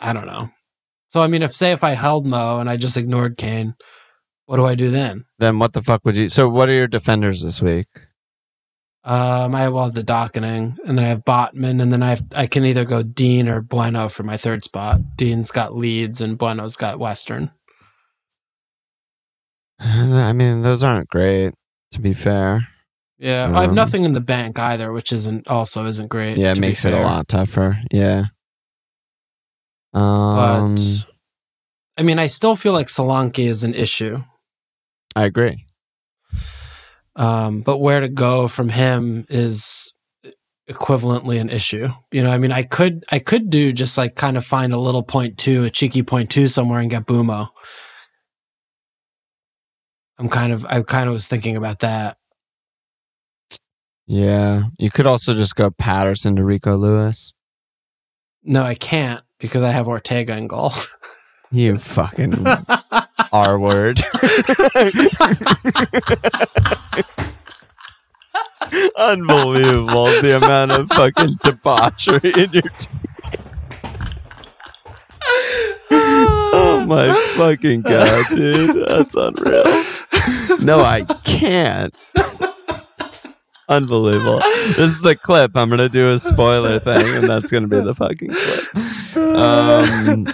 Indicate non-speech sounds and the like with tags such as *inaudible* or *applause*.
I don't know. So I mean, if say if I held Mo and I just ignored Kane, what do I do then? Then what the fuck would you? So what are your defenders this week? Um, I have well the Dockening, and then I have Botman, and then I have, I can either go Dean or Bueno for my third spot. Dean's got Leeds, and Bueno's got Western. *sighs* I mean, those aren't great. To be fair, Yeah, I have Um, nothing in the bank either, which isn't also isn't great. yeah, it makes it a lot tougher. Yeah. But Um, I mean, I still feel like Solanke is an issue. I agree. Um, but where to go from him is equivalently an issue. You know, I mean, I could I could do just like kind of find a little point two, a cheeky point two somewhere and get Mbeumo. I'm kind of I kind of was thinking about that. Yeah, you could also just go Patterson to Rico Lewis. No, I can't because I have Ortega in goal. *laughs* You fucking *laughs* R word. Unbelievable the amount of fucking debauchery in your team. oh my fucking god, dude. That's unreal. No, I can't. Unbelievable. This is the clip. I'm gonna do a spoiler thing, and that's gonna be the fucking clip. *laughs* Um,